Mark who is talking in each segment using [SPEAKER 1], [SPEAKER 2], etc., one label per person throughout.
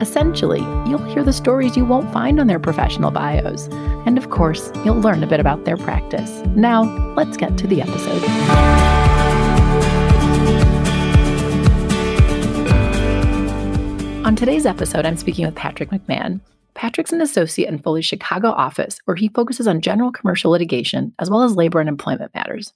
[SPEAKER 1] Essentially, you'll hear the stories you won't find on their professional bios. And of course, you'll learn a bit about their practice. Now, let's get to the episode. On today's episode, I'm speaking with Patrick McMahon. Patrick's an associate in Foley's Chicago office, where he focuses on general commercial litigation as well as labor and employment matters.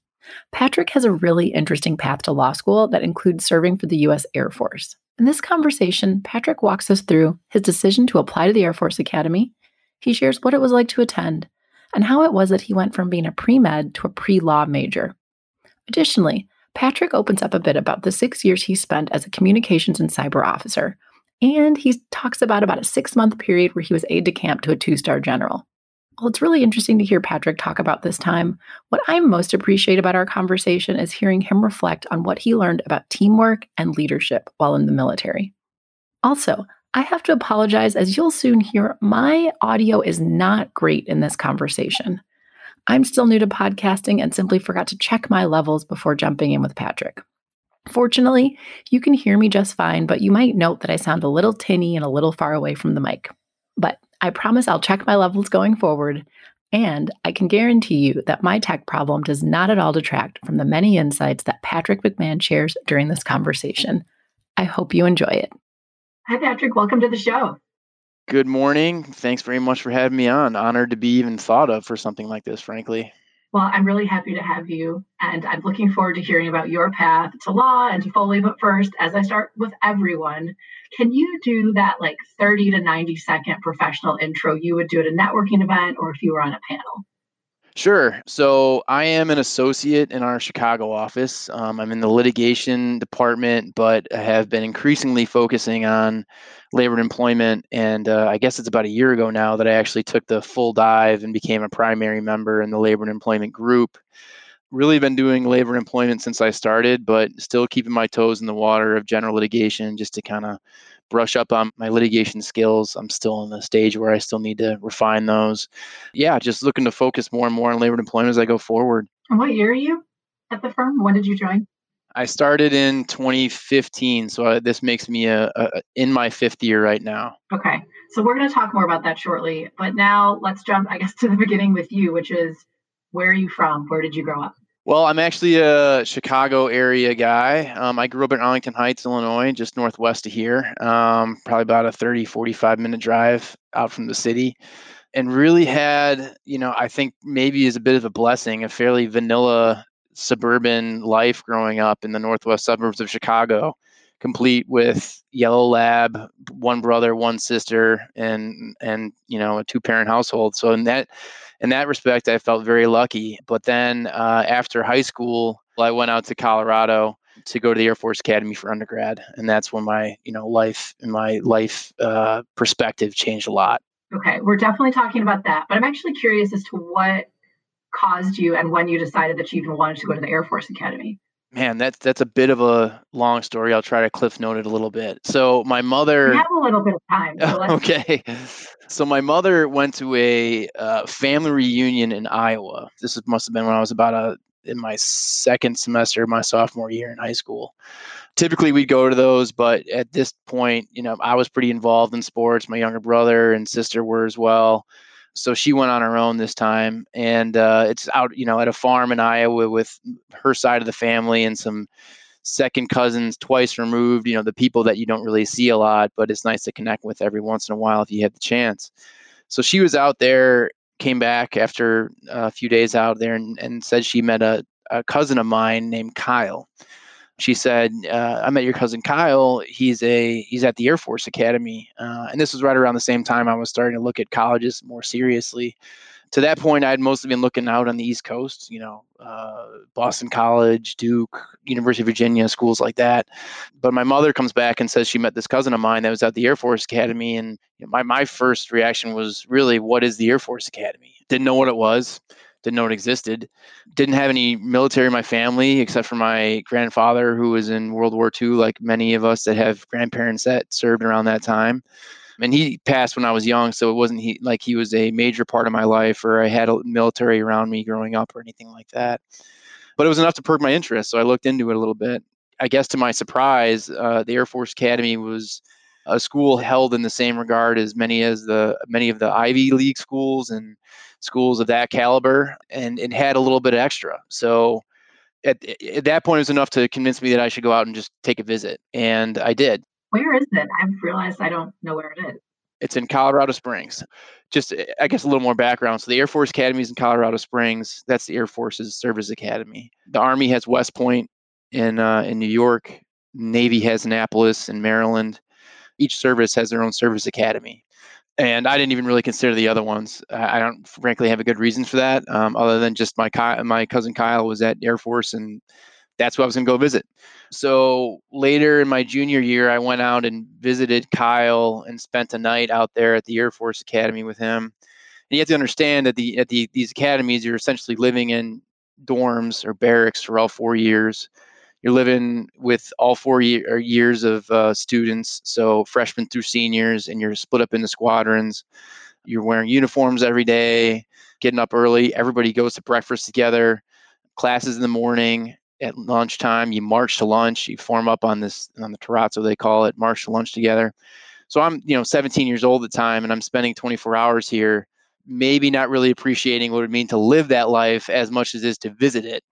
[SPEAKER 1] Patrick has a really interesting path to law school that includes serving for the U.S. Air Force. In this conversation, Patrick walks us through his decision to apply to the Air Force Academy. He shares what it was like to attend and how it was that he went from being a pre med to a pre law major. Additionally, Patrick opens up a bit about the six years he spent as a communications and cyber officer, and he talks about about a six month period where he was aide de camp to a two star general. Well, it's really interesting to hear Patrick talk about this time. What I most appreciate about our conversation is hearing him reflect on what he learned about teamwork and leadership while in the military. Also, I have to apologize, as you'll soon hear, my audio is not great in this conversation. I'm still new to podcasting and simply forgot to check my levels before jumping in with Patrick. Fortunately, you can hear me just fine, but you might note that I sound a little tinny and a little far away from the mic. But I promise I'll check my levels going forward, and I can guarantee you that my tech problem does not at all detract from the many insights that Patrick McMahon shares during this conversation. I hope you enjoy it. Hi, Patrick. Welcome to the show.
[SPEAKER 2] Good morning. Thanks very much for having me on. Honored to be even thought of for something like this, frankly.
[SPEAKER 1] Well, I'm really happy to have you, and I'm looking forward to hearing about your path to law and to Foley. But first, as I start with everyone, can you do that like 30 to 90 second professional intro you would do at a networking event or if you were on a panel?
[SPEAKER 2] Sure. So I am an associate in our Chicago office. Um, I'm in the litigation department, but I have been increasingly focusing on labor and employment. And uh, I guess it's about a year ago now that I actually took the full dive and became a primary member in the labor and employment group. Really been doing labor employment since I started, but still keeping my toes in the water of general litigation just to kind of brush up on my litigation skills. I'm still in the stage where I still need to refine those. Yeah, just looking to focus more and more on labor and employment as I go forward.
[SPEAKER 1] And what year are you at the firm? When did you join?
[SPEAKER 2] I started in 2015, so I, this makes me a, a, in my fifth year right now.
[SPEAKER 1] Okay, so we're going to talk more about that shortly. But now let's jump, I guess, to the beginning with you, which is where are you from? Where did you grow up?
[SPEAKER 2] Well, I'm actually a Chicago area guy. Um, I grew up in Arlington Heights, Illinois, just northwest of here, um, probably about a 30, 45 minute drive out from the city. And really had, you know, I think maybe is a bit of a blessing, a fairly vanilla suburban life growing up in the northwest suburbs of Chicago, complete with yellow lab, one brother, one sister, and and you know a two parent household. So in that in that respect, I felt very lucky. But then uh, after high school, I went out to Colorado to go to the Air Force Academy for undergrad, and that's when my you know life and my life uh, perspective changed a lot.
[SPEAKER 1] Okay, we're definitely talking about that, but I'm actually curious as to what caused you and when you decided that you even wanted to go to the Air Force Academy.
[SPEAKER 2] Man, that's that's a bit of a long story. I'll try to cliff note it a little bit. So my mother
[SPEAKER 1] we have a little bit of time.
[SPEAKER 2] So okay. So my mother went to a uh, family reunion in Iowa. This must have been when I was about a uh, in my second semester, my sophomore year in high school. Typically, we'd go to those, but at this point, you know, I was pretty involved in sports. My younger brother and sister were as well so she went on her own this time and uh, it's out you know at a farm in iowa with her side of the family and some second cousins twice removed you know the people that you don't really see a lot but it's nice to connect with every once in a while if you have the chance. So she was out there came back after a few days out there and, and said she met a, a cousin of mine named kyle she said, uh, "I met your cousin Kyle. He's a he's at the Air Force Academy, uh, and this was right around the same time I was starting to look at colleges more seriously." to that point, I'd mostly been looking out on the East Coast, you know, uh, Boston College, Duke, University of Virginia, schools like that. But my mother comes back and says she met this cousin of mine that was at the Air Force Academy. And you know, my, my first reaction was really, what is the Air Force Academy? Didn't know what it was, didn't know it existed. Didn't have any military in my family except for my grandfather, who was in World War II, like many of us that have grandparents that served around that time and he passed when I was young, so it wasn't he like he was a major part of my life, or I had a military around me growing up, or anything like that. But it was enough to perk my interest, so I looked into it a little bit. I guess to my surprise, uh, the Air Force Academy was a school held in the same regard as many as the many of the Ivy League schools and schools of that caliber, and it had a little bit extra. So at, at that point, it was enough to convince me that I should go out and just take a visit, and I did.
[SPEAKER 1] Where is it? I've realized I don't know where it is.
[SPEAKER 2] It's in Colorado Springs. Just, eh, I guess, a little more background. So, the Air Force Academy is in Colorado Springs. That's the Air Force's service academy. The Army has West Point in uh, in New York. Navy has Annapolis in Maryland. Each service has their own service academy and I didn't even really consider the other ones. I don't, frankly, have a good reason for that, um, other than just my my cousin Kyle was at Air Force, and that's what I was going to go visit. So later in my junior year, I went out and visited Kyle and spent a night out there at the Air Force Academy with him. And you have to understand that the at the these academies, you're essentially living in dorms or barracks for all four years. You're living with all four year, years of uh, students, so freshmen through seniors, and you're split up into squadrons. You're wearing uniforms every day, getting up early. Everybody goes to breakfast together, classes in the morning, at lunchtime. You march to lunch. You form up on this on the terrazzo they call it. March to lunch together. So I'm you know 17 years old at the time, and I'm spending 24 hours here. Maybe not really appreciating what it would mean to live that life as much as it is to visit it.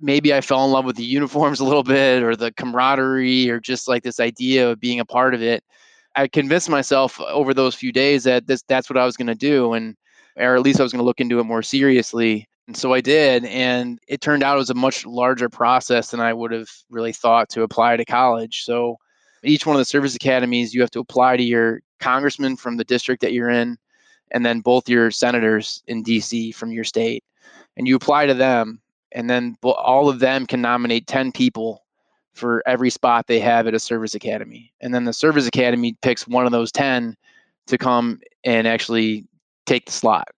[SPEAKER 2] Maybe I fell in love with the uniforms a little bit, or the camaraderie, or just like this idea of being a part of it. I convinced myself over those few days that this that's what I was going to do, and or at least I was going to look into it more seriously. And so I did. And it turned out it was a much larger process than I would have really thought to apply to college. So each one of the service academies, you have to apply to your congressman from the district that you're in, and then both your senators in DC from your state. And you apply to them, and then all of them can nominate 10 people for every spot they have at a service academy. And then the service academy picks one of those 10 to come and actually take the slot.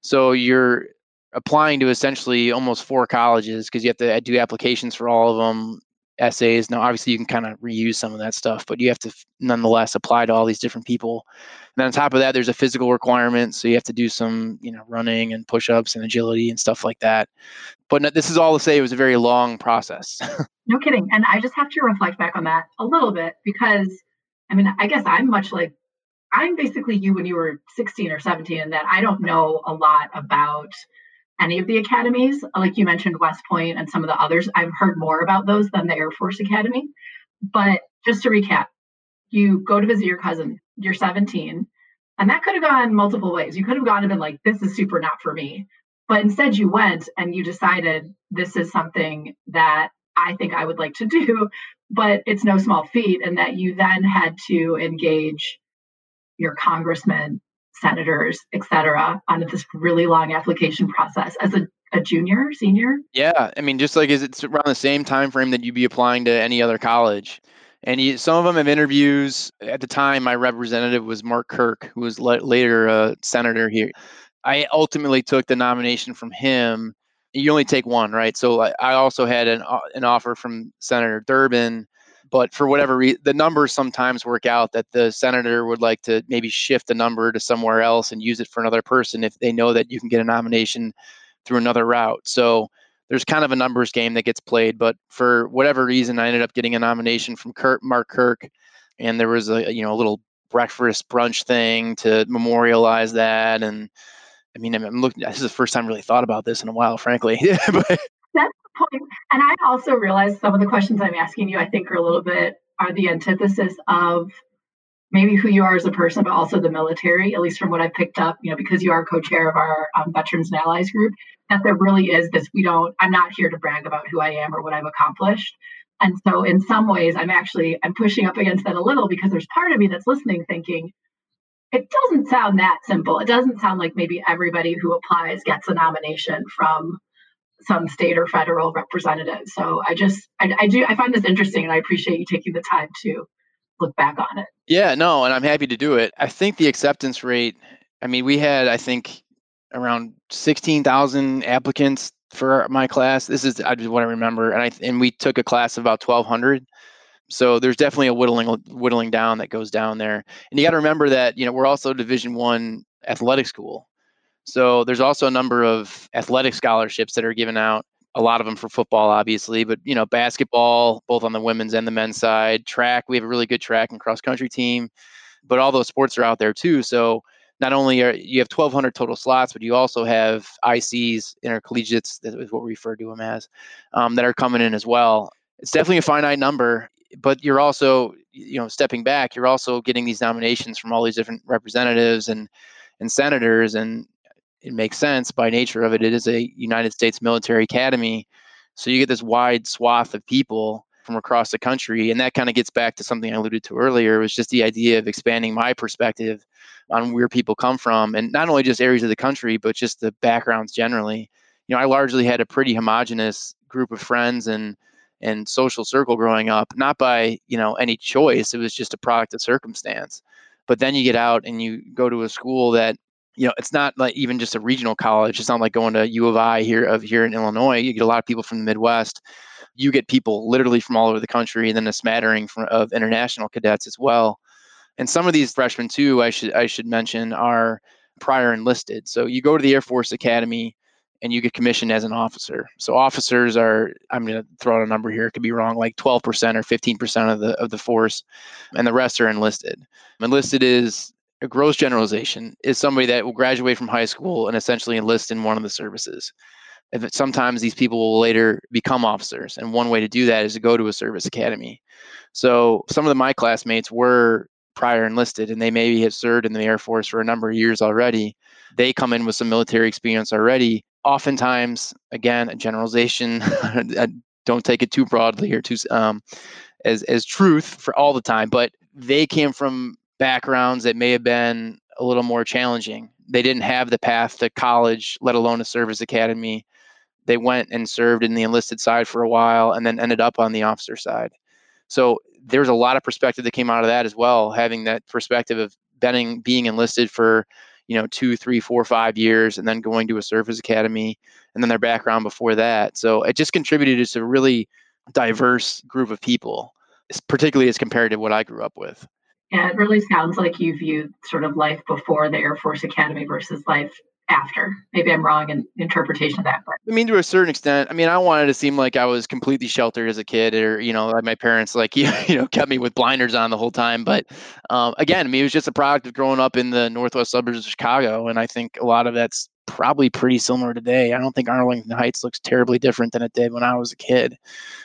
[SPEAKER 2] So you're applying to essentially almost four colleges because you have to uh, do applications for all of them essays. Now obviously you can kind of reuse some of that stuff but you have to nonetheless apply to all these different people. And on top of that there's a physical requirement so you have to do some you know running and push-ups and agility and stuff like that. But this is all to say it was a very long process.
[SPEAKER 1] No kidding. And i just have to reflect back on that a little bit because i mean i guess i'm much like i'm basically you when you were 16 or 17 and that i don't know a lot about any of the academies. Like you mentioned, West Point and some of the others. I've heard more about those than the Air Force Academy. But just to recap, you go to visit your cousin, you're 17, and that could have gone multiple ways. You could have gone and been like, this is super not for me. But instead, you went and you decided this is something that I think I would like to do, but it's no small feat. And that you then had to engage your congressman senators, et cetera, um, on this really long application process as a, a junior, senior?
[SPEAKER 2] Yeah, I mean, just like is it's around the same time frame that you'd be applying to any other college. And you, some of them have interviews. At the time, my representative was Mark Kirk, who was le- later a senator here. I ultimately took the nomination from him. You only take one, right? So I also had an, uh, an offer from Senator Durbin but for whatever reason, the numbers sometimes work out that the senator would like to maybe shift the number to somewhere else and use it for another person if they know that you can get a nomination through another route. So there's kind of a numbers game that gets played. But for whatever reason, I ended up getting a nomination from Kirk, Mark Kirk, and there was a you know a little breakfast brunch thing to memorialize that. And I mean, I'm looking. This is the first time I really thought about this in a while, frankly. but
[SPEAKER 1] that's the point. And I also realize some of the questions I'm asking you, I think, are a little bit are the antithesis of maybe who you are as a person, but also the military, at least from what I've picked up, you know, because you are co-chair of our um, Veterans and Allies group, that there really is this, we don't, I'm not here to brag about who I am or what I've accomplished. And so in some ways, I'm actually, I'm pushing up against that a little because there's part of me that's listening thinking, it doesn't sound that simple. It doesn't sound like maybe everybody who applies gets a nomination from some state or federal representative. So I just I, I do I find this interesting and I appreciate you taking the time to look back on it.
[SPEAKER 2] Yeah, no, and I'm happy to do it. I think the acceptance rate, I mean, we had I think around 16,000 applicants for my class. This is I just what I remember and I and we took a class of about 1200 so there's definitely a whittling whittling down that goes down there. And you got to remember that you know we're also Division One athletic school, so there's also a number of athletic scholarships that are given out. A lot of them for football, obviously, but you know basketball, both on the women's and the men's side. Track, we have a really good track and cross country team, but all those sports are out there too. So not only are you have 1,200 total slots, but you also have ICs, intercollegiates, that is what we refer to them as, um, that are coming in as well. It's definitely a finite number but you're also you know stepping back you're also getting these nominations from all these different representatives and and senators and it makes sense. By nature of it it is a united states military academy. So you get this wide swath of people from across the country. And that kind of gets back to something i alluded to earlier. Was just the idea of expanding my perspective on where people come from. And not only just areas of the country but just the backgrounds generally. You know i largely had a pretty homogenous group of friends and and social circle growing up, not by you know any choice. It was just a product of circumstance. But then you get out and you go to a school that you know it's not like even just a regional college. It's not like going to U of I here of here in Illinois. You get a lot of people from the Midwest. You get people literally from all over the country, and then a smattering from, of international cadets as well. And some of these freshmen too, I should I should mention, are prior enlisted. So you go to the Air Force Academy and you get commissioned as an officer. So officers are I'm going to throw out a number here, it could be wrong, like 12% or 15% of the of the force and the rest are enlisted. Enlisted is a gross generalization is somebody that will graduate from high school and essentially enlist in one of the services. If sometimes these people will later become officers, and one way to do that is to go to a service academy. So some of my classmates were prior enlisted, and they maybe have served in the Air Force for a number of years already. They come in with some military experience already, oftentimes, again, a generalization. don't take it too broadly or too um, as as truth for all the time. But they came from backgrounds that may have been a little more challenging. They didn't have the path to college, let alone a service academy. They went and served in the enlisted side for a while, and then ended up on the officer side. So there's a lot of perspective that came out of that as well, having that perspective of being being enlisted for you know two three four five years and then going to a service academy and then their background before that so it just contributed to a really diverse group of people particularly as compared to what i grew up with
[SPEAKER 1] yeah it really sounds like you viewed sort of life before the air force academy versus life after. Maybe I'm wrong in interpretation of that. But.
[SPEAKER 2] I mean, to a certain extent, I mean, I wanted to seem like I was completely sheltered as a kid, or you know, like my parents like you know kept me with blinders on the whole time. But um, again, I mean, it was just a product of growing up in the northwest suburbs of Chicago, and I think a lot of that's probably pretty similar today. I don't think Arlington Heights looks terribly different than it did when I was a kid.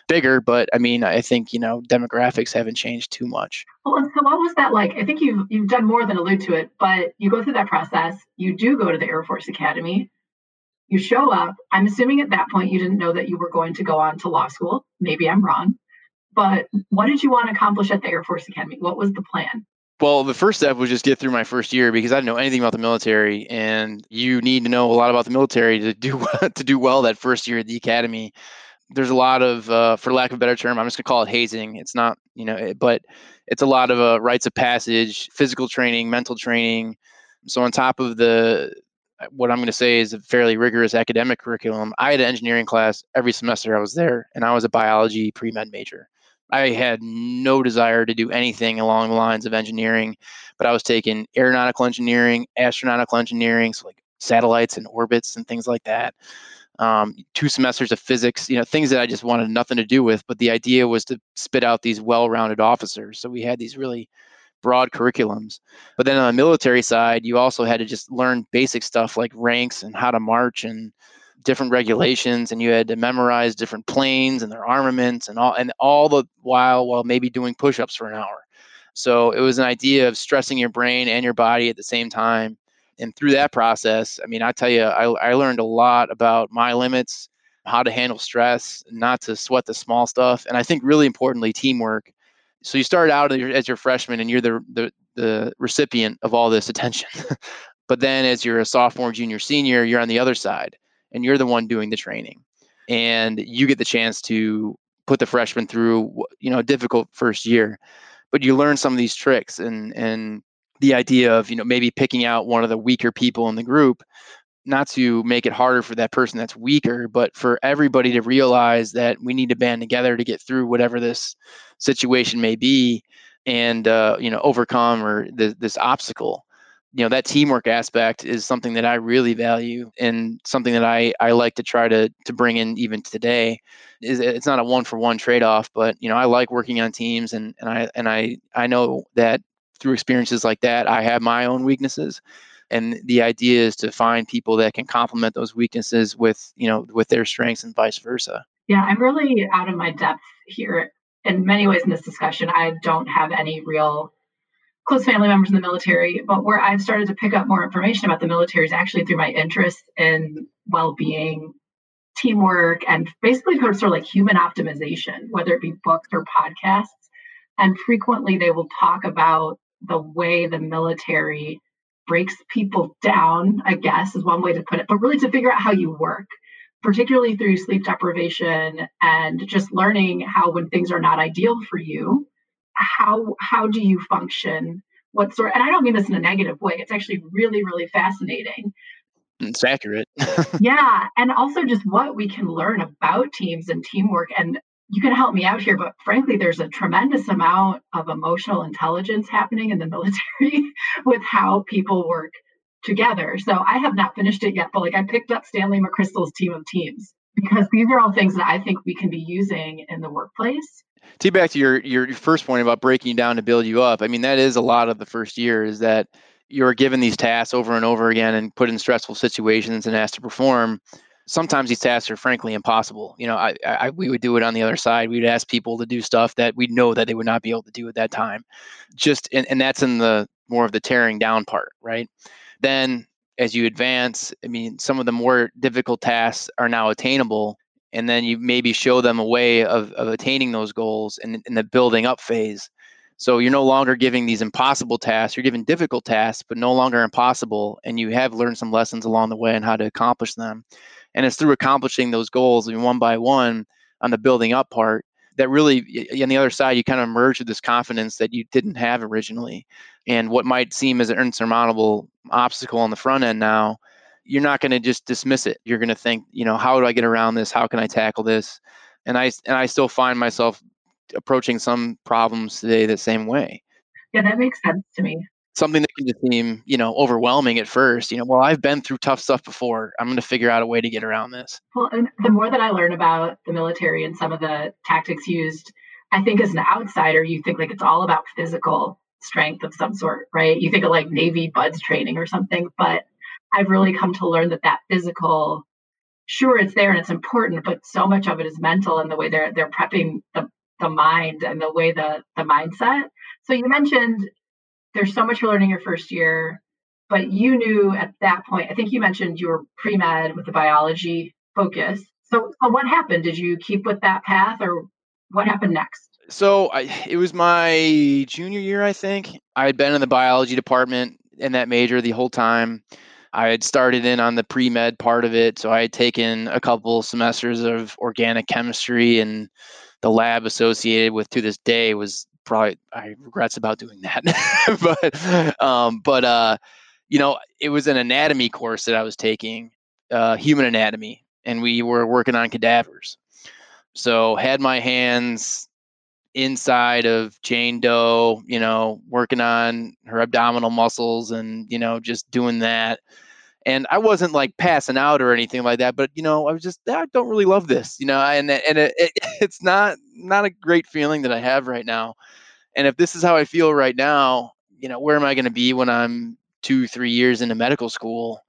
[SPEAKER 2] Bigger, but I mean, I think you know demographics haven't changed too much.
[SPEAKER 1] Well, and so what was that like? I think you've you've done more than allude to it, but you go through that process. You do go to the Air Force Academy. You show up. I'm assuming at that point you didn't know that you were going to go on to law school. Maybe I'm wrong. But what did you want to accomplish at the Air Force Academy? What was the plan?
[SPEAKER 2] Well, the first step was just get through my first year because I didn't know anything about the military, and you need to know a lot about the military to do to do well that first year at the academy. There's a lot of, uh, for lack of a better term, I'm just gonna call it hazing. It's not, you know, it, but it's a lot of uh, rites of passage, physical training, mental training. So on top of the what I'm going to say is a fairly rigorous academic curriculum. I had an engineering class every semester I was there, and I was a biology pre med major. I had no desire to do anything along the lines of engineering, but I was taking aeronautical engineering, astronautical engineering, so like satellites and orbits and things like that. Um, two semesters of physics, you know, things that I just wanted nothing to do with. But the idea was to spit out these well-rounded officers. So we had these really broad curriculums. But then on the military side, you also had to just learn basic stuff like ranks and how to march and different regulations and you had to memorize different planes and their armaments and all and all the while while maybe doing push-ups for an hour. So it was an idea of stressing your brain and your body at the same time. And through that process i mean i tell you i, I learned a lot about my limits how to handle stress not to sweat the small stuff and i think really importantly teamwork. So you start out as your, as your freshman and you're the, the the recipient of all this attention. but then as you're a sophomore, junior, senior, you're on the other side and you're the one doing the training. And you get the chance to put the freshman through, you know, a difficult first year. But you learn some of these tricks and and the idea of, you know, maybe picking out one of the weaker people in the group not to make it harder for that person that's weaker, but for everybody to realize that we need to band together to get through whatever this situation may be and uh, you know overcome or th- this obstacle you know that teamwork aspect is something that i really value and something that i i like to try to to bring in even today. Is it's not a one for one trade off but you know i like working on teams and and i and i i know that through experiences like that i have my own weaknesses. And the idea is to find people that can complement those weaknesses with you know with their strengths and vice versa.
[SPEAKER 1] Yeah i'm really out of my depth here in many ways in this discussion. I don't have any real close family members in the military but where i've started to pick up more information about the military is actually through my interest in well-being teamwork and basically sort of like human optimization whether it be books or podcasts. And frequently they will talk about the way the military breaks people down, I guess is one way to put it, but really to figure out how you work, particularly through sleep deprivation and just learning how when things are not ideal for you, how how do you function? What sort and I don't mean this in a negative way. It's actually really, really fascinating.
[SPEAKER 2] It's accurate.
[SPEAKER 1] yeah. And also just what we can learn about teams and teamwork and you can help me out here, but frankly, there's a tremendous amount of emotional intelligence happening in the military with how people work together. So I have not finished it yet, but like I picked up Stanley McChrystal's team of teams because these are all things that I think we can be using in the workplace.
[SPEAKER 2] To back to your your first point about breaking down to build you up. I mean, that is a lot of the first year is that you're given these tasks over and over again and put in stressful situations and asked to perform sometimes these tasks are frankly impossible. You know, I, I, we would do it on the other side. We'd ask people to do stuff that we know that they would not be able to do at that time. Just and, and that's in the more of the tearing down part, right? Then as you advance, I mean, some of the more difficult tasks are now attainable. And then you maybe show them a way of, of attaining those goals in, in the building up phase. So you're no longer giving these impossible tasks, you're giving difficult tasks, but no longer impossible. And you have learned some lessons along the way on how to accomplish them. And it's through accomplishing those goals I mean, one by one on the building up part that really on the other side you kind of emerge with this confidence that you didn't have originally and what might seem as an insurmountable obstacle on the front end now you're not going to just dismiss it you're going to think you know how do i get around this how can i tackle this and i and i still find myself approaching some problems today the same way
[SPEAKER 1] yeah that makes sense to me
[SPEAKER 2] something that can just seem, you know, overwhelming at first. You know, well, I've been through tough stuff before. I'm going to figure out a way to get around this.
[SPEAKER 1] Well, and the more that I learn about the military and some of the tactics used, I think as an outsider, you think like it's all about physical strength of some sort, right? You think of like Navy BUD/S training or something, but I've really come to learn that that physical, sure, it's there and it's important, but so much of it is mental and the way they're they're prepping the the mind and the way the the mindset. So you mentioned there's so much you're learning your first year, but you knew at that point, I think you mentioned you were pre med with the biology focus. So, so what happened? Did you keep with that path or what happened next?
[SPEAKER 2] So I, it was my junior year, I think. I had been in the biology department in that major the whole time. I had started in on the pre med part of it. So I had taken a couple semesters of organic chemistry and the lab associated with to this day was probably I regrets about doing that. but um, but uh, you know, it was an anatomy course that I was taking, uh, human anatomy, and we were working on cadavers. So had my hands inside of Jane Doe, you know, working on her abdominal muscles and you know just doing that. And I wasn't like passing out or anything like that, but you know, I was just I don't really love this, you know, and and it, it, it's not not a great feeling that I have right now. And if this is how I feel right now, you know, where am I going to be when I'm two, three years into medical school?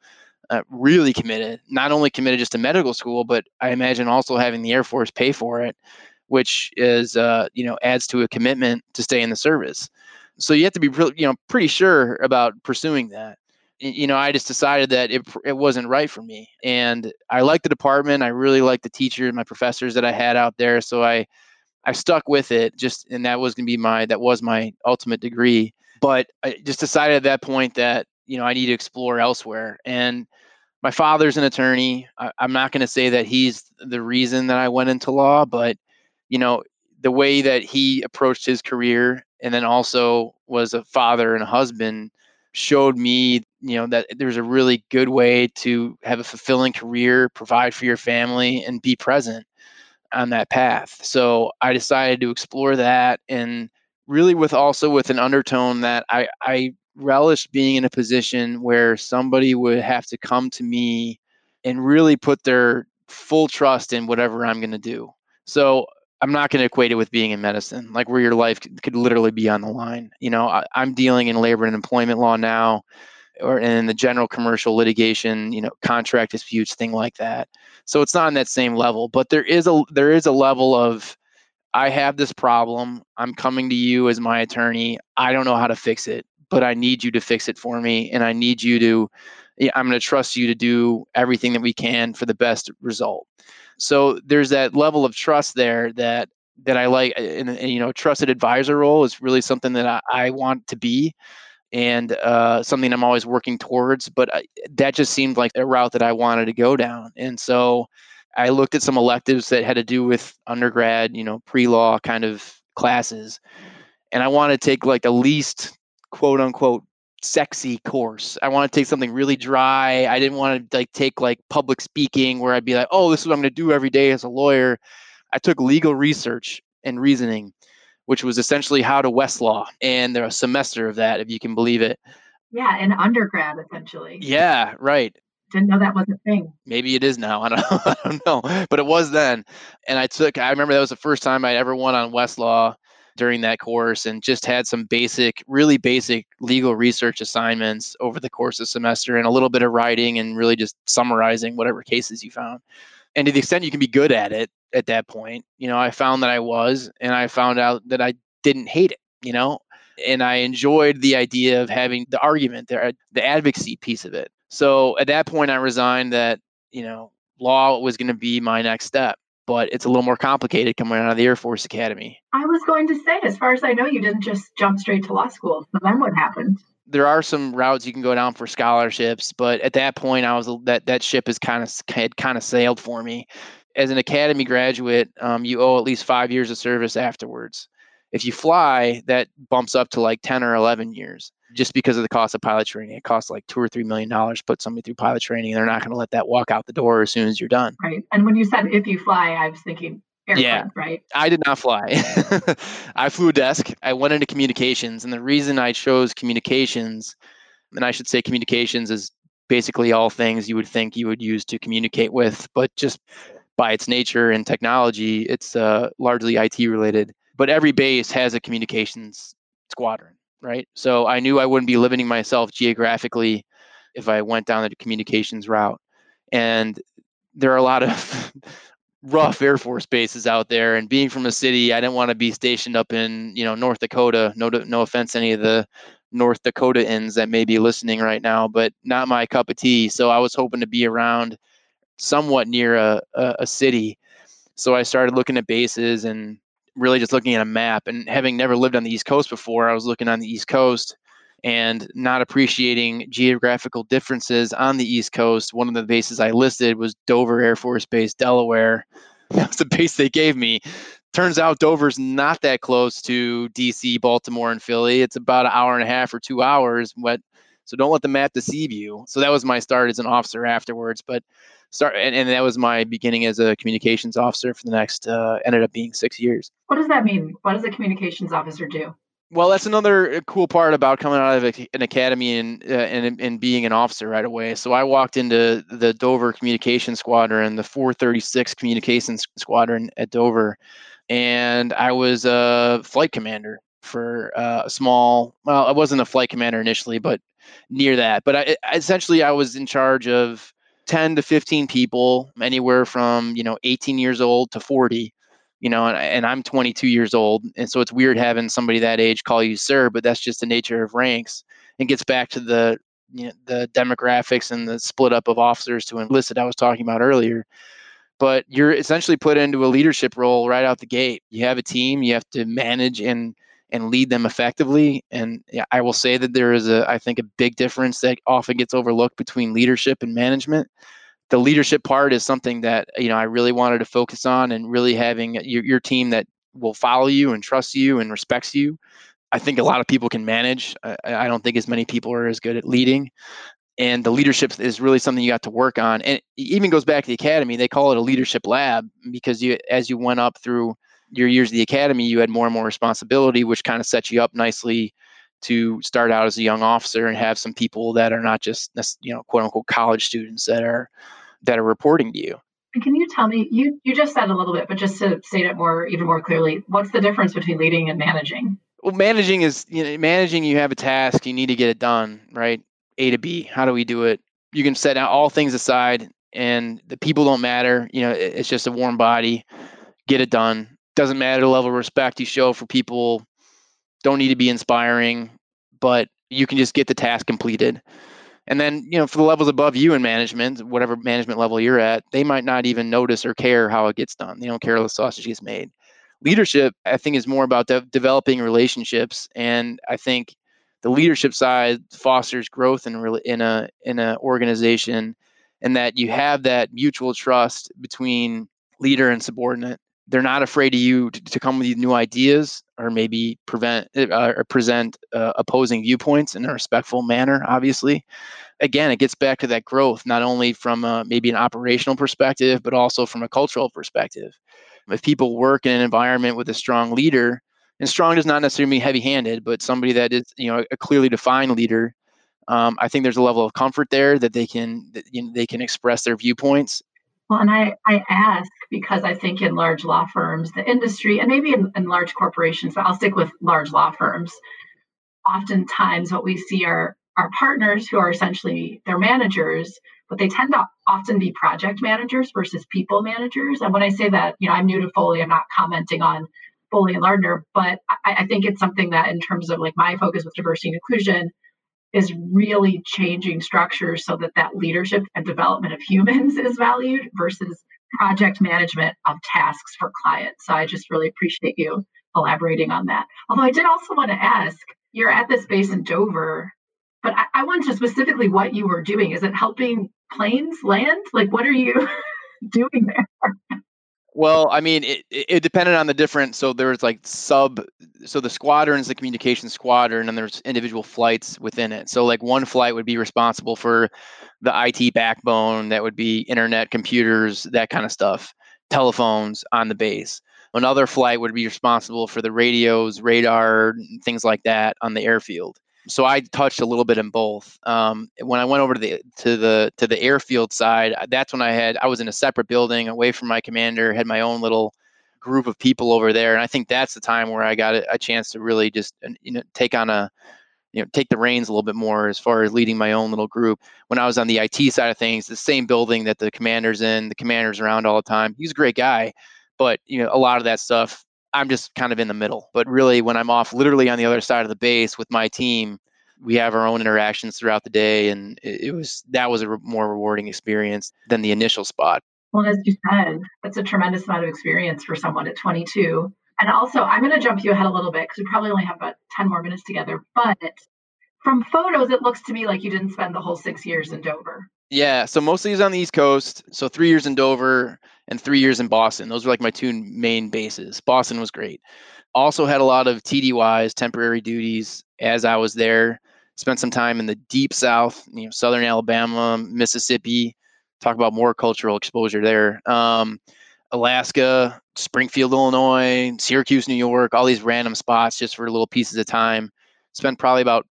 [SPEAKER 2] Uh, really committed, not only committed just to medical school, but I imagine also having the Air Force pay for it, which is, uh, you know, adds to a commitment to stay in the service. So you have to be, you know, pretty sure about pursuing that. You know, I just decided that it, it wasn't right for me. And I liked the department. I really liked the teachers, my professors that I had out there. So I, I stuck with it just, and that was going to be my, that was my ultimate degree. But I just decided at that point that, you know, I need to explore elsewhere. And my father's an attorney. I, am not going to say that he's the reason that I went into law, but, you know, the way that he approached his career and then also was a father and a husband showed me you know that there's a really good way to have a fulfilling career provide for your family and be present on that path. So i decided to explore that and really with also with an undertone that i i relished being in a position where somebody would have to come to me and really put their full trust in whatever i'm going to do. So I'm not going to equate it with being in medicine, like where your life could, literally be on the line. You know, I, am dealing in labor and employment law now, or in the general commercial litigation, you know, contract disputes, thing like that. So it's not on that same level, but there is a there is a level of I have this problem. I'm coming to you as my attorney. I don't know how to fix it, but I need you to fix it for me, and I need you to. I'm going to trust you to do everything that we can for the best result. So there's that level of trust there that that I like, and, and you know, trusted advisor role is really something that I, I want to be, and uh, something I'm always working towards. But I, that just seemed like a route that I wanted to go down, and so I looked at some electives that had to do with undergrad, you know, pre-law kind of classes, and I wanted to take like the least quote unquote sexy course. I want to take something really dry. I didn't want to like take like public speaking where I'd be like, "Oh, this is what I'm going to do every day as a lawyer." I took legal research and reasoning, which was essentially how to Westlaw, and there was a semester of that, if you can believe it.
[SPEAKER 1] Yeah, in undergrad essentially.
[SPEAKER 2] Yeah, right.
[SPEAKER 1] Didn't know that was a thing.
[SPEAKER 2] Maybe it is now. I don't, I don't know, but it was then. And I took. I remember that was the first time I ever won on Westlaw during that course and just had some basic, really basic legal research assignments over the course of semester and a little bit of writing and really just summarizing whatever cases you found. And to the extent you can be good at it at that point, you know, I found that I was, and I found out that I didn't hate it, you know, and I enjoyed the idea of having the argument there, uh, the advocacy piece of it. So at that point, I resigned that, you know, law was going to be my next step but it's a little more complicated coming out of the Air Force Academy.
[SPEAKER 1] I was going to say, as far as I know, you didn't just jump straight to law school. So then what happened?
[SPEAKER 2] There are some routes you can go down for scholarships, but at that point, I was that that ship has kind of had kind of sailed for me. As an academy graduate, um, you owe at least five years of service afterwards. If you fly, that bumps up to like ten or eleven years just because of the cost of pilot training. It costs like two or three million dollars to put somebody through pilot training, and they're not going to let that walk out the door as soon as you're done.
[SPEAKER 1] Right. And when you said if you fly, I was thinking airplane, yeah, right?
[SPEAKER 2] I did not fly. I flew a desk. I went into communications, and the reason I chose communications, and I should say communications is basically all things you would think you would use to communicate with, but just by its nature and technology, it's uh, largely IT related. But every base has a communications squadron right? So I knew I wouldn't be limiting myself geographically if I went down the communications route. And there are a lot of rough Air Force bases out there. And being from a city, I didn't want to be stationed up in, you know, North Dakota. No, no offense, any of the North Dakotaans that may be listening right now, but not my cup of tea. So I was hoping to be around somewhat near a, a, a city. So I started looking at bases and really just looking at a map and having never lived on the East Coast before, I was looking on the East Coast and not appreciating geographical differences on the East Coast. One of the bases I listed was Dover Air Force Base, Delaware. That was the base they gave me. Turns out Dover's not that close to DC, Baltimore, and Philly. It's about an hour and a half or two hours. But so don't let the map deceive you. So that was my start as an officer afterwards. But start and, and that was my beginning as a communications officer for the next uh, ended up being six years
[SPEAKER 1] what does that mean what does a communications officer do
[SPEAKER 2] well that's another uh, cool part about coming out of an academy and, uh, and and being an officer right away so i walked into the dover communications squadron the 436 communications squadron at dover and i was a flight commander for uh, a small well i wasn't a flight commander initially but near that but I, essentially i was in charge of 10 to 15 people, anywhere from, you know, 18 years old to 40, you know, and, and I'm 22 years old. And so it's weird having somebody that age call you sir, but that's just the nature of ranks and gets back to the, you know, the demographics and the split up of officers to enlisted I was talking about earlier. But you're essentially put into a leadership role right out the gate. You have a team, you have to manage and and lead them effectively. And I will say that there is a, I think, a big difference that often gets overlooked between leadership and management. The leadership part is something that you know I really wanted to focus on, and really having your, your team that will follow you and trust you and respects you. I think a lot of people can manage. I, I don't think as many people are as good at leading and the leadership is really something you got to work on and it even goes back to the academy they call it a leadership lab because you as you went up through your years of the academy, you had more and more responsibility, which kind of sets you up nicely to start out as a young officer and have some people that are not just you know quote unquote college students that are that are reporting to you.
[SPEAKER 1] And can you tell me you you just said a little bit, but just to state it more even more clearly, what's the difference between leading and managing?
[SPEAKER 2] Well, managing is you know managing. You have a task, you need to get it done, right? A to B. How do we do it? You can set out all things aside, and the people don't matter. You know, it's just a warm body. Get it done doesn't matter the level of respect you show for people don't need to be inspiring but you can just get the task completed. And then you know for the levels above you in management whatever management level you're at they might not even notice or care how it gets done. They don't care how the sausage gets made. Leadership i think is more about de- developing relationships and i think the leadership side fosters growth in, in a in an organization and that you have that mutual trust between leader and subordinate they're not afraid of you to, to come with new ideas or maybe prevent uh, or present uh, opposing viewpoints in a respectful manner obviously. Again it gets back to that growth not only from a, maybe an operational perspective but also from a cultural perspective. If people work in an environment with a strong leader and strong does not necessarily mean heavy handed but somebody that is you know a clearly defined leader um, I think there's a level of comfort there that they can that, you know, they can express their viewpoints
[SPEAKER 1] well, and I, I ask because I think in large law firms, the industry, and maybe in, in large corporations, but I'll stick with large law firms, oftentimes what we see are our partners who are essentially their managers, but they tend to often be project managers versus people managers. And when I say that, you know, I'm new to Foley, I'm not commenting on Foley and Lardner, but I, I think it's something that in terms of like my focus with diversity and inclusion, is really changing structures so that that leadership and development of humans is valued versus project management of tasks for clients. So I just really appreciate you elaborating on that. Although I did also want to ask, you're at this base in Dover, but I, I want to specifically what you were doing. Is it helping planes land? Like, what are you doing there?
[SPEAKER 2] Well, I mean, it, it depended on the different. So there's like sub. So the squadron is the communication squadron, and there's individual flights within it. So like one flight would be responsible for the IT backbone. That would be internet, computers, that kind of stuff, telephones on the base. Another flight would be responsible for the radios, radar, things like that on the airfield so I touched a little bit in both. Um, when I went over to the to the to the airfield side, that's when I had I was in a separate building away from my commander, had my own little group of people over there, and I think that's the time where I got a, a chance to really just you know take on a you know take the reins a little bit more as far as leading my own little group. When I was on the IT side of things, the same building that the commander's in, the commander's around all the time. He's a great guy, but you know a lot of that stuff I'm just kind of in the middle. But really, when I'm off literally on the other side of the base with my team, we have our own interactions throughout the day. And it, was that was a re- more rewarding experience than the initial spot.
[SPEAKER 1] Well, as you said, that's a tremendous amount of experience for someone at 22. And also, I'm going to jump you ahead a little bit because we probably only have about 10 more minutes together. But from photos, it looks to me like you didn't spend the whole six years in Dover.
[SPEAKER 2] Yeah, so mostly is on the East Coast. So three years in Dover and three years in Boston. Those were like my two main bases. Boston was great. Also had a lot of TDYs, temporary duties, as I was there. Spent some time in the deep South, you know, Southern Alabama, Mississippi. Talk about more cultural exposure there. Um, Alaska, Springfield, Illinois, Syracuse, New York, all these random spots just for little pieces of time. Spent probably about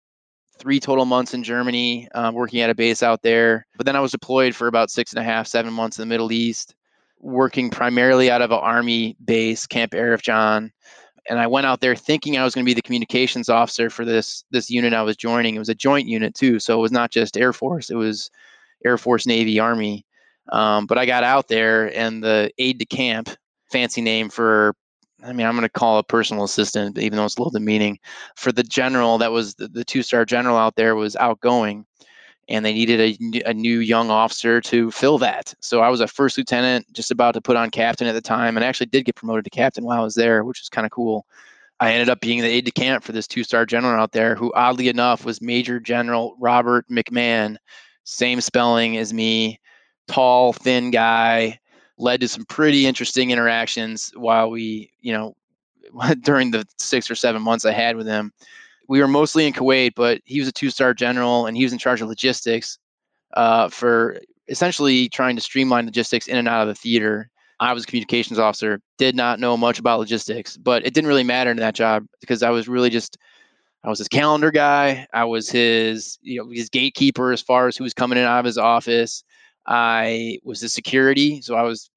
[SPEAKER 2] three total months in Germany, uh, working at a base out there. But then I was deployed for about six and a half, seven months in the Middle East, working primarily out of an Army base, Camp Arifjan. And I went out there thinking I was going to be the communications officer for this this unit I was joining. It was a joint unit too, so it was not just Air Force; it was Air Force, Navy, Army. Um, but I got out there, and the aide de camp, fancy name for I mean, I'm going to call a personal assistant, even though it's a little demeaning. For the general, that was the, the two star general out there was outgoing, and they needed a, a new young officer to fill that. So I was a first lieutenant, just about to put on captain at the time, and actually did get promoted to captain while I was there, which was kind of cool. I ended up being the aide de camp for this two star general out there who, oddly enough, was Major General Robert McMahon, same spelling as me, tall, thin guy, led to some pretty interesting interactions while we, you know, during the six or seven months I had with him. We were mostly in Kuwait, but he was a two star general and he was in charge of logistics uh, for essentially trying to streamline logistics in and out of the theater. I was a communications officer, did not know much about logistics, but it didn't really matter in that job because I was really just I was his calendar guy. I was his, you know, his gatekeeper as far as who was coming in out of his office. I was the security, so I was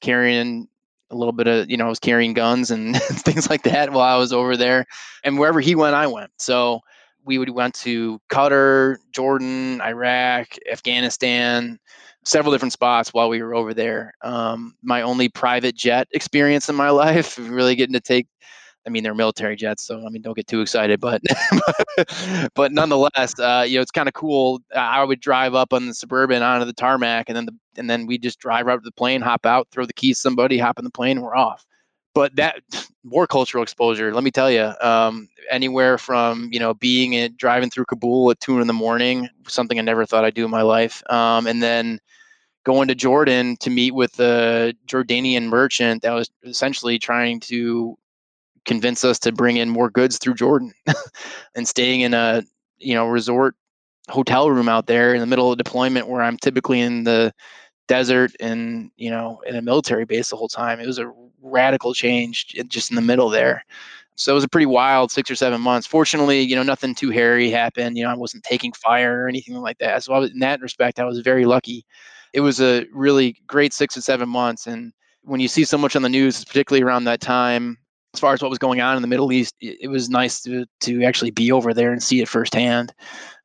[SPEAKER 2] carrying a little bit of, you know, I was carrying guns and things like that while I was over there. And wherever he went, I went. So we would went to Qatar, Jordan, Iraq, Afghanistan, several different spots while we were over there. Um, my only private jet experience in my life, really getting to take. I mean, they're military jets, so I mean, don't get too excited, but but nonetheless, uh, you know, it's kind of cool. I would drive up on the suburban onto the tarmac, and then the and then we just drive up to the plane, hop out, throw the keys to somebody, hop in the plane, and we're off but that more cultural exposure let me tell you um, anywhere from you know being in, driving through kabul at two in the morning something i never thought i'd do in my life um, and then going to jordan to meet with the jordanian merchant that was essentially trying to convince us to bring in more goods through jordan and staying in a you know resort hotel room out there in the middle of deployment where i'm typically in the desert and you know in a military base the whole time. It was a radical change just in the middle there. So it was a pretty wild six or seven months. Fortunately you know nothing too hairy happened. You know i wasn't taking fire or anything like that. So was, in that respect i was very lucky. It was a really great six or seven months. And when you see so much on the news particularly around that time as far as what was going on in the middle east it, was nice to, to actually be over there and see it firsthand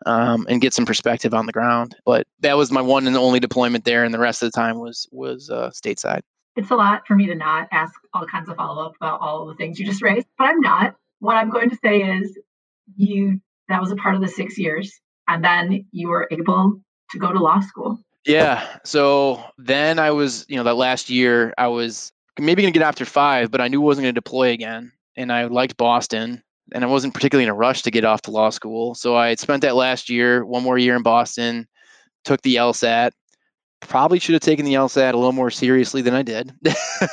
[SPEAKER 2] um, and get some perspective on the ground. But that was my one and only deployment there, and the rest of the time was was uh, stateside.
[SPEAKER 3] It's a lot for me to not ask all kinds of follow up about all the things you just raised, but I'm not. What I'm going to say is, you that was a part of the six years, and then you were able to go to law school.
[SPEAKER 2] Yeah. So then I was, you know, that last year I was maybe to get after five, but I knew I wasn't to deploy again. And I liked Boston and I wasn't particularly in a rush to get off to law school. So I spent that last year, one more year in Boston, took the LSAT. Probably should have taken the LSAT a little more seriously than I did.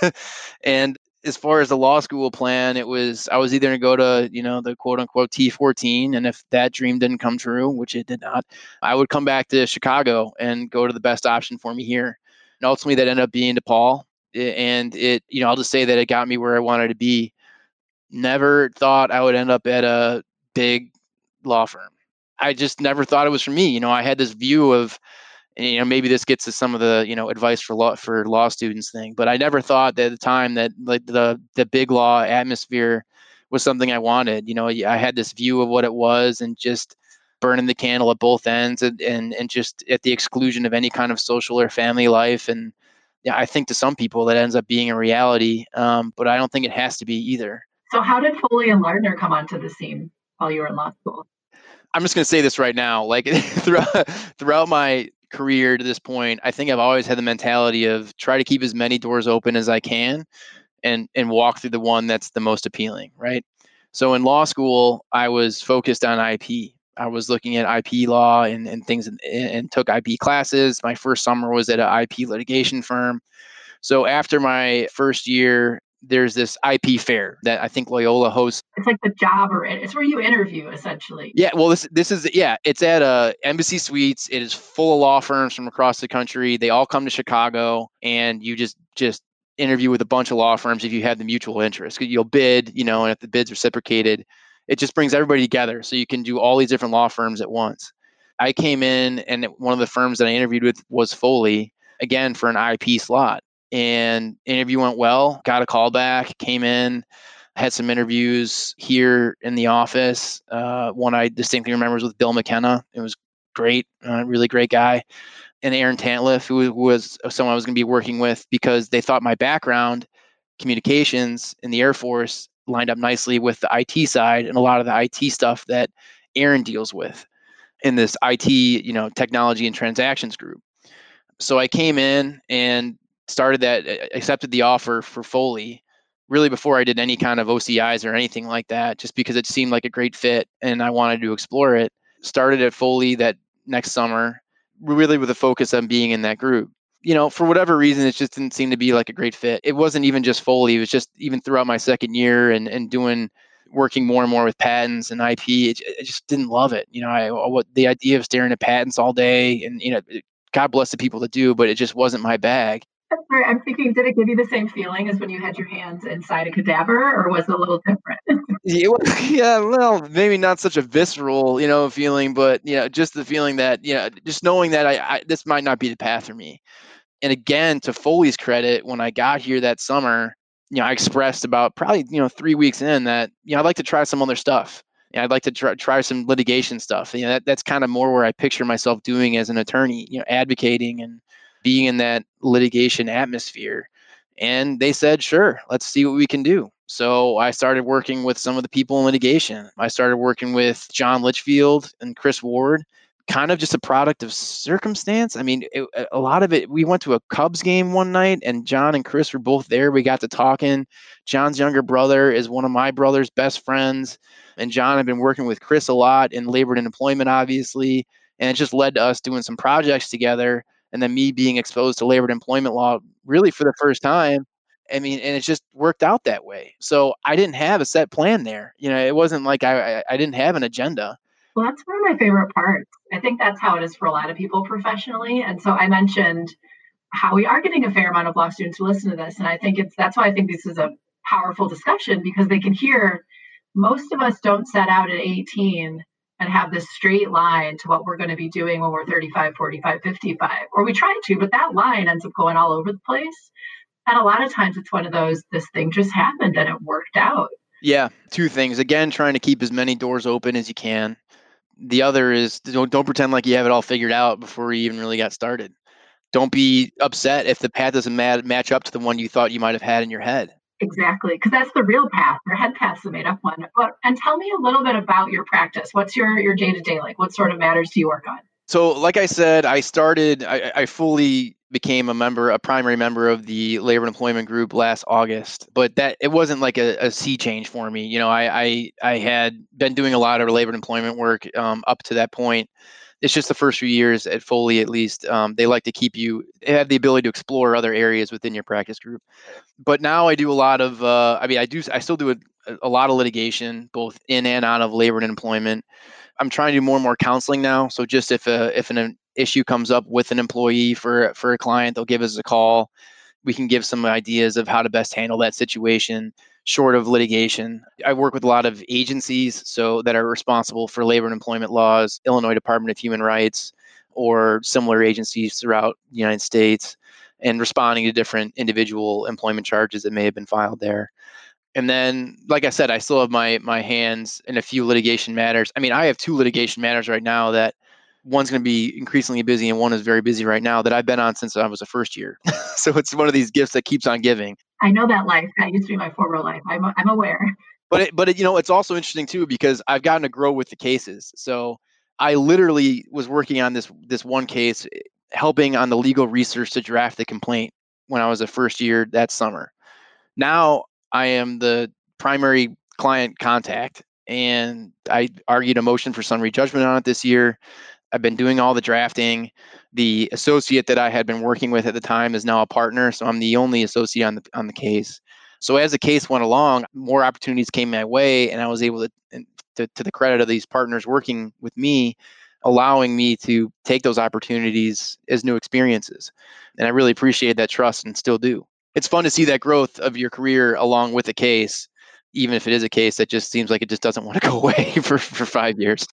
[SPEAKER 2] and as far as the law school plan, it was I was either going to go to you know the quote unquote T14, and if that dream didn't come true, which it did not, I would come back to Chicago and go to the best option for me here. And ultimately, that ended up being DePaul, and it you know I'll just say that it got me where I wanted to be never thought I would end up at a big law firm. I just never thought it was for me. You know, I had this view of, you know, maybe this gets to some of the, you know, advice for law for law students thing, but I never thought at the time that like the the big law atmosphere was something I wanted. You know, I had this view of what it was and just burning the candle at both ends and and, and just at the exclusion of any kind of social or family life. And yeah, I think to some people that ends up being a reality, um, but I don't think it has to be either.
[SPEAKER 3] So, how did Foley and Lardner come onto the scene while you were in law school?
[SPEAKER 2] I'm just going to say this right now. Like throughout throughout my career to this point, I think I've always had the mentality of try to keep as many doors open as I can, and and walk through the one that's the most appealing. Right. So in law school, I was focused on IP. I was looking at IP law and, and things and, and took IP classes. My first summer was at an IP litigation firm. So after my first year there's this IP fair that I think Loyola hosts.
[SPEAKER 3] It's like the job or it's where you interview essentially.
[SPEAKER 2] Yeah, well this this is yeah, it's at uh Embassy Suites. It is full of law firms from across the country. They all come to Chicago and you just just interview with a bunch of law firms if you have the mutual interest. You'll bid, you know, and if the bid's reciprocated, it just brings everybody together so you can do all these different law firms at once. I came in and one of the firms that I interviewed with was Foley again for an IP slot and interview went well. Got a call back, came in, had some interviews here in the office. Uh, one I distinctly remember was with Bill McKenna. It was great, uh, really great guy. And Aaron Tantleff, who was someone I was going to be working with because they thought my background, communications in the Air Force, lined up nicely with the IT side and a lot of the IT stuff that Aaron deals with in this IT, you know, technology and transactions group. So I came in and started that accepted the offer for Foley really before I did any kind of OCIs or anything like that, just because it seemed like a great fit and I wanted to explore it. Started at Foley that next summer, really with a focus on being in that group. You know, for whatever reason, it just didn't seem to be like a great fit. It wasn't even just Foley, it was just even throughout my second year and, and doing working more and more with patents and IP, it, I just didn't love it. You know, I what the idea of staring at patents all day, and you know, God bless the people that do, but it just wasn't my bag.
[SPEAKER 1] Sorry, I'm thinking, did it give you the same feeling as when you had your hands inside a cadaver, or was it a little different?
[SPEAKER 2] yeah, well, maybe not such a visceral, you know, feeling, but you know, just the feeling that, you know, just knowing that I, I this might not be the path for me. And again, to Foley's credit, when I got here that summer, you know, I expressed about probably, you know, three weeks in that, you know, I'd like to try some other stuff. You know, I'd like to try, try some litigation stuff. You know, that, that's kind of more where I picture myself doing as an attorney, you know, advocating and being in that litigation atmosphere. And they said, sure, let's see what we can do. So I started working with some of the people in litigation. I started working with John Litchfield and Chris Ward kind of just a product of circumstance. I mean, it, a lot of it, we went to a Cubs game one night and John and Chris were both there. We got to talking. John's younger brother is one of my brother's best friends. And John had been working with Chris a lot in labor and employment, obviously. And it just led to us doing some projects together. And then me being exposed to labor and employment law really for the first time. I mean, and it just worked out that way. So I didn't have a set plan there. You know, it wasn't like I, I didn't have an agenda.
[SPEAKER 1] Well, that's one of my favorite parts. I think that's how it is for a lot of people professionally. And so I mentioned how we are getting a fair amount of law students to listen to this. And I think it's that's why I think this is a powerful discussion because they can hear most of us don't set out at 18 and have this straight line to what we're going to be doing when we're 35, 45, 55. Or we try to, but that line ends up going all over the place. And a lot of times it's one of those, this thing just happened and it worked out.
[SPEAKER 2] Yeah, two things. Again, trying to keep as many doors open as you can the other is don't, don't pretend like you have it all figured out before you even really got started. Don't be upset if the path doesn't match up to the one you thought you might have had in your head.
[SPEAKER 1] Exactly, because that's the real path. Your head path's the made up one. But and tell me a little bit about your practice. What's your your day to day like? What sort of matters do you work on?
[SPEAKER 2] So, like I said, I started. I, I fully became a member, a primary member of the labor and employment group last August. But that it wasn't like a, a sea change for me. You know, I, I, I had been doing a lot of labor and employment work um, up to that point. It's just the first few years at Foley, at least, um, they like to keep you have the ability to explore other areas within your practice group. But now I do a lot of. Uh, I mean, I do. I still do a, a lot of litigation, both in and out of labor and employment. I'm trying to do more and more counseling now. So just if a if an issue comes up with an employee for for a client, they'll give us a call. We can give some ideas of how to best handle that situation short of litigation. I work with a lot of agencies so that are responsible for labor and employment laws, Illinois Department of Human Rights, or similar agencies throughout the United States, and responding to different individual employment charges that may have been filed there. And then, like I said, I still have my my hands in a few litigation matters. I mean, I have two litigation matters right now that one's going to be increasingly busy and one is very busy right now that I've been on since I was a first year. so it's one of these gifts that keeps on giving.
[SPEAKER 1] I know that life. That used to be my former life. I'm, I'm aware.
[SPEAKER 2] But it, but it, you know, it's also interesting too because I've gotten to grow with the cases. So I literally was working on this this one case, eh, helping on the legal research to draft the complaint when I was a first year that summer. Now I am the primary client contact, and I argued a motion for summary judgment on it this year. I've been doing all the drafting. The associate that I had been working with at the time is now a partner, so I'm the only associate on the on the case. So as the case went along, more opportunities came my way, and I was able to, to, to the credit of these partners working with me, allowing me to take those opportunities as new experiences. And I really appreciate that trust and still do. It's fun to see that growth of your career along with the case, even if it is a case that just seems like it just doesn't want to go away for, for five years.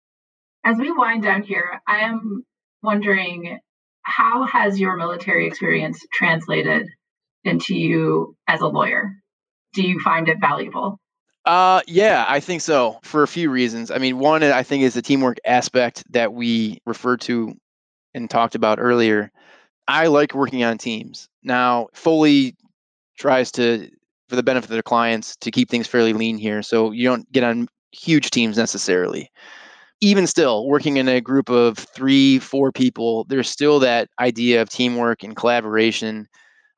[SPEAKER 1] As we wind down here, I am wondering how has your military experience translated into you as a lawyer? Do you find it valuable?
[SPEAKER 2] Uh, yeah, I think so for a few reasons. I mean, one, I think is the teamwork aspect that we referred to and talked about earlier. I like working on teams. Now, Foley tries to, for the benefit of their clients, to keep things fairly lean here. So you don't get on huge teams necessarily even still working in a group of three four people there's still that idea of teamwork and collaboration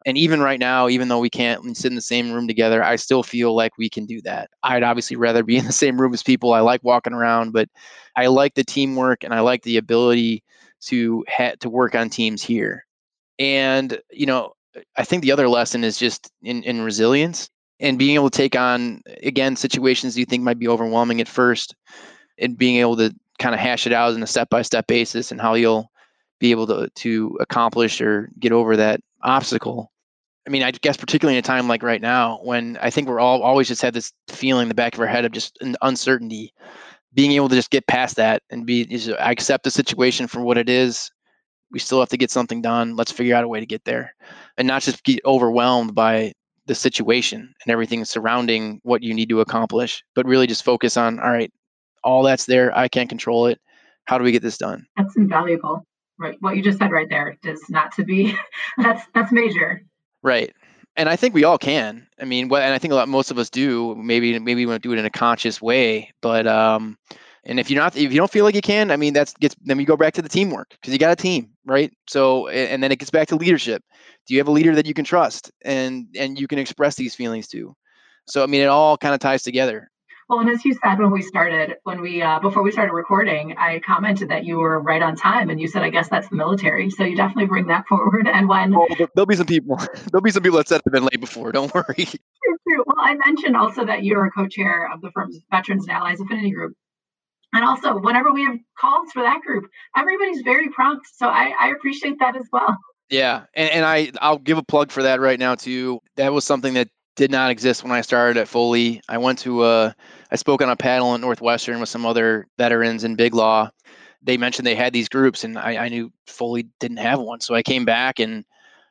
[SPEAKER 2] And even right now, even though we can't sit in the same room together, I still feel like we can do that. I'd obviously rather be in the same room as people. I like walking around, but I like the teamwork and I like the ability to ha- to work on teams here. And you know, I think the other lesson is just in, in resilience and being able to take on again situations you think might be overwhelming at first and being able to kind of hash it out in a step by step basis and how you'll be able to to accomplish or get over that obstacle. I mean, I guess particularly in a time like right now when I think we're all always just had this feeling in the back of our head of just an uncertainty, being able to just get past that and be just, accept the situation for what it is. We still have to get something done. Let's figure out a way to get there, and not just get overwhelmed by the situation and everything surrounding what you need to accomplish, but really just focus on all right, all that's there. I can't control it. How do we get this done?
[SPEAKER 3] That's invaluable. Right. What you just said right there is not to be that's that's major.
[SPEAKER 2] Right. And I think we all can. I mean, what and I think a lot most of us do. Maybe maybe we won't do it in a conscious way, but um and if you're not if you don't feel like you can, I mean that's gets then we go back to the teamwork because you got a team, right? So and then it gets back to leadership. Do you have a leader that you can trust and and you can express these feelings to? So I mean it all kind of ties together.
[SPEAKER 3] Well, and as you said when we started, when we uh, before we started recording, I commented that you were right on time, and you said, "I guess that's the military." So you definitely bring that forward. And when
[SPEAKER 2] well, there'll be some people, there'll be some people that said they've been late before. Don't worry.
[SPEAKER 3] True, true. Well, I mentioned also that you're a co-chair of the firm's Veterans and Allies Affinity Group, and also whenever we have calls for that group, everybody's very prompt. So I, I appreciate that as well.
[SPEAKER 2] Yeah, and, and I I'll give a plug for that right now too. That was something that did not exist when I started at Foley. I went to uh, I spoke on a panel at Northwestern with some other veterans in Big Law. They mentioned they had these groups, and I, I knew Foley didn't have one. So I came back, and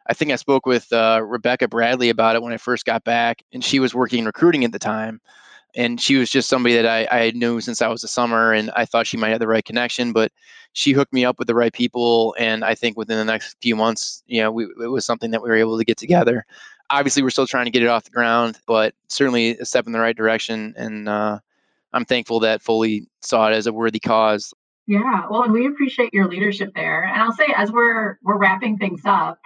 [SPEAKER 2] I think I spoke with uh, Rebecca Bradley about it when I first got back, and she was working in recruiting at the time. And she was just somebody that I, I knew since I was a summer, and I thought she might have the right connection. But she hooked me up with the right people, and I think within the next few months, you know, we, it was something that we were able to get together obviously we're still trying to get it off the ground, but certainly a step in the right direction. And uh, I'm thankful that Foley saw it as a worthy cause.
[SPEAKER 3] Yeah, well, and we appreciate your leadership there. And I'll say, as we're we're wrapping things up,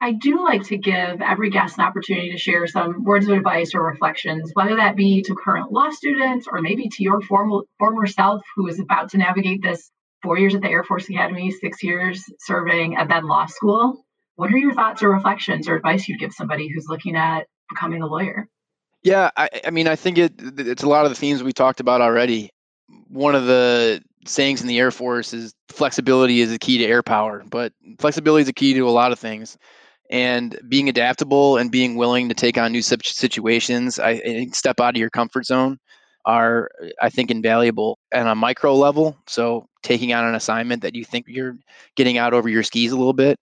[SPEAKER 3] I do like to give every guest an opportunity to share some words of advice or reflections, whether that be to current law students or maybe to your formal, former self who is about to navigate this four years at the Air Force Academy, six years serving, at then law school. What are your thoughts or reflections or advice you'd give somebody who's looking at becoming a lawyer?
[SPEAKER 2] Yeah, I, I mean, I think it, it's a lot of the themes we talked about already. One of the sayings in the Air Force is flexibility is the key to air power, but flexibility is a key to a lot of things. And being adaptable and being willing to take on new situations, I step out of your comfort zone, are I think invaluable and on a micro level. So taking on an assignment that you think you're getting out over your skis a little bit,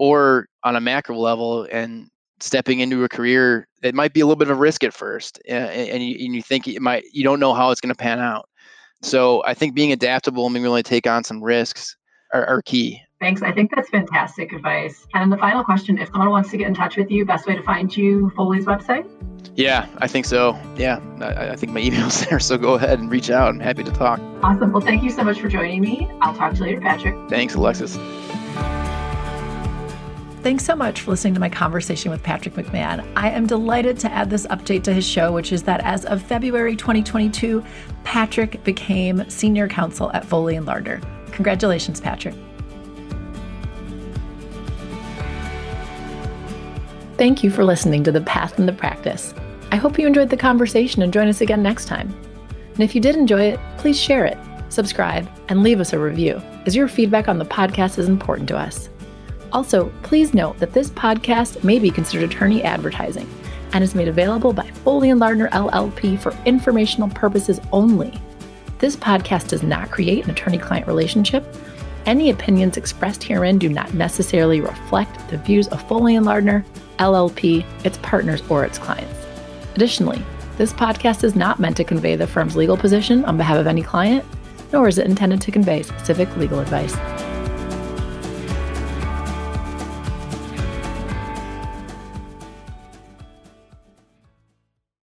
[SPEAKER 2] or on a macro level and stepping into a career it might be a little bit of a risk at first and, and, you, and you think it might you don't know how it's going to pan out so i think being adaptable and being willing to take on some risks are, are key
[SPEAKER 3] thanks i think that's fantastic advice and the final question if someone wants to get in touch with you best way to find you foley's website
[SPEAKER 2] yeah, I think so. Yeah, I, I, think my email's there. So go ahead and reach out. I'm happy to talk.
[SPEAKER 3] Awesome. Well, thank you so much for joining me. I'll talk to you later, Patrick.
[SPEAKER 2] Thanks, Alexis.
[SPEAKER 1] Thanks so much for listening to my conversation with Patrick McMahon. I am delighted to add this update to his show, which is that as of February 2022, Patrick became senior counsel at Foley and Lardner. Congratulations, Patrick. Thank you for listening to The Path and the Practice. I hope you enjoyed the conversation and join us again next time. And if you did enjoy it, please share it, subscribe, and leave us a review, as your feedback on the podcast is important to us. Also, please note that this podcast may be considered attorney advertising and is made available by Foley and Lardner LLP for informational purposes only. This podcast does not create an attorney client relationship. Any opinions expressed herein do not necessarily reflect the views of Foley and Lardner, LLP, its partners, or its clients. Additionally, this podcast is not meant to convey the firm's legal position on behalf of any client, nor is it intended to convey specific legal advice.